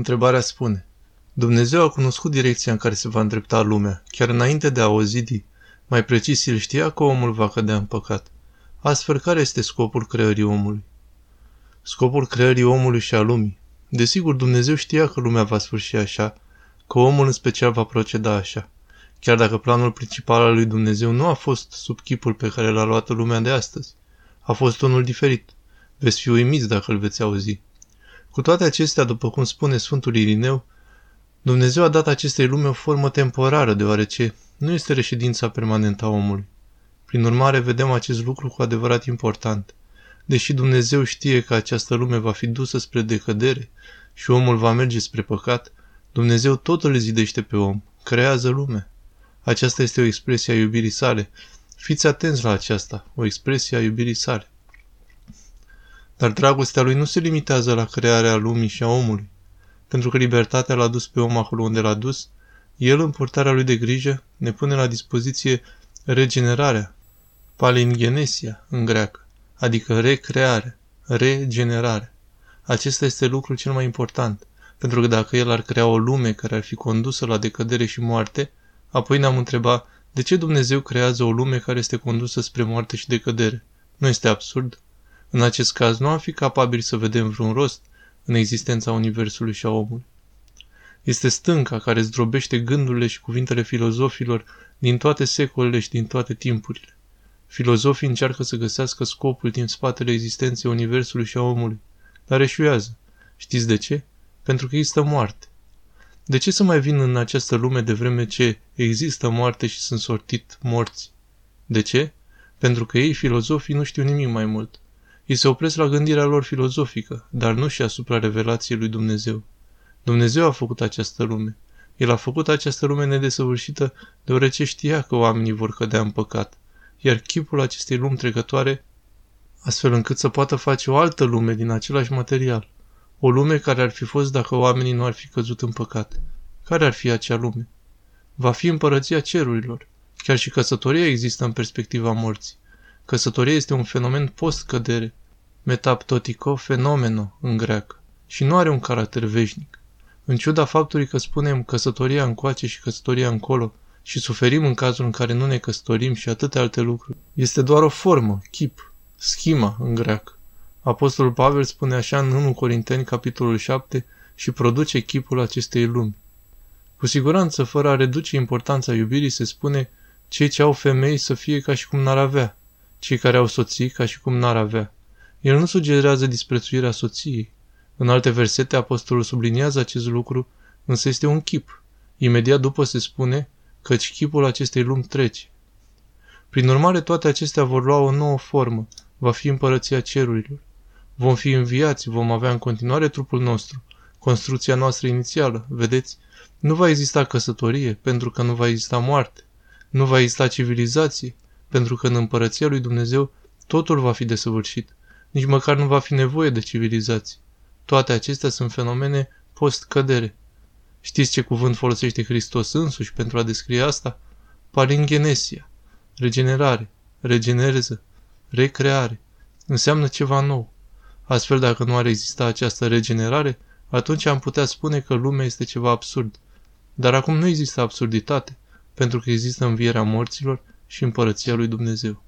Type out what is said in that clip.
Întrebarea spune, Dumnezeu a cunoscut direcția în care se va îndrepta lumea, chiar înainte de a o zidi. Mai precis, el știa că omul va cădea în păcat. Astfel, care este scopul creării omului? Scopul creării omului și a lumii. Desigur, Dumnezeu știa că lumea va sfârși așa, că omul în special va proceda așa. Chiar dacă planul principal al lui Dumnezeu nu a fost sub chipul pe care l-a luat lumea de astăzi. A fost unul diferit. Veți fi uimiți dacă îl veți auzi. Cu toate acestea, după cum spune Sfântul Irineu, Dumnezeu a dat acestei lume o formă temporară, deoarece nu este reședința permanentă a omului. Prin urmare, vedem acest lucru cu adevărat important. Deși Dumnezeu știe că această lume va fi dusă spre decădere și omul va merge spre păcat, Dumnezeu tot îl zidește pe om, creează lumea. Aceasta este o expresie a iubirii sale. Fiți atenți la aceasta, o expresie a iubirii sale. Dar dragostea lui nu se limitează la crearea lumii și a omului. Pentru că libertatea l-a dus pe om acolo unde l-a dus, el, în purtarea lui de grijă, ne pune la dispoziție regenerarea, palingenesia în greacă, adică recreare, regenerare. Acesta este lucrul cel mai important, pentru că dacă el ar crea o lume care ar fi condusă la decădere și moarte, apoi ne-am întrebat de ce Dumnezeu creează o lume care este condusă spre moarte și decădere. Nu este absurd? În acest caz nu am fi capabili să vedem vreun rost în existența Universului și a omului. Este stânca care zdrobește gândurile și cuvintele filozofilor din toate secolele și din toate timpurile. Filozofii încearcă să găsească scopul din spatele existenței Universului și a omului, dar eșuează. Știți de ce? Pentru că există moarte. De ce să mai vin în această lume de vreme ce există moarte și sunt sortit morți? De ce? Pentru că ei, filozofii, nu știu nimic mai mult. Ei se opresc la gândirea lor filozofică, dar nu și asupra revelației lui Dumnezeu. Dumnezeu a făcut această lume. El a făcut această lume nedesăvârșită deoarece știa că oamenii vor cădea în păcat, iar chipul acestei lumi trecătoare astfel încât să poată face o altă lume din același material. O lume care ar fi fost dacă oamenii nu ar fi căzut în păcat. Care ar fi acea lume? Va fi împărăția cerurilor. Chiar și căsătoria există în perspectiva morții. Căsătoria este un fenomen post-cădere, metaptotico fenomeno în greacă, și nu are un caracter veșnic. În ciuda faptului că spunem căsătoria încoace și căsătoria încolo și suferim în cazul în care nu ne căsătorim și atâtea alte lucruri, este doar o formă, chip, schima în greacă. Apostolul Pavel spune așa în 1 Corinteni, capitolul 7, și produce chipul acestei lumi. Cu siguranță, fără a reduce importanța iubirii, se spune cei ce au femei să fie ca și cum n-ar avea, cei care au soții ca și cum n-ar avea. El nu sugerează disprețuirea soției. În alte versete, apostolul subliniază acest lucru, însă este un chip. Imediat după se spune căci chipul acestei lumi trece. Prin urmare, toate acestea vor lua o nouă formă, va fi împărăția cerurilor. Vom fi înviați, vom avea în continuare trupul nostru, construcția noastră inițială, vedeți? Nu va exista căsătorie, pentru că nu va exista moarte. Nu va exista civilizație, pentru că în împărăția lui Dumnezeu totul va fi desăvârșit. Nici măcar nu va fi nevoie de civilizație. Toate acestea sunt fenomene post-cădere. Știți ce cuvânt folosește Hristos însuși pentru a descrie asta? Palingenesia, regenerare, regenereză, recreare. Înseamnă ceva nou. Astfel, dacă nu ar exista această regenerare, atunci am putea spune că lumea este ceva absurd. Dar acum nu există absurditate, pentru că există învierea morților și împărăția lui Dumnezeu.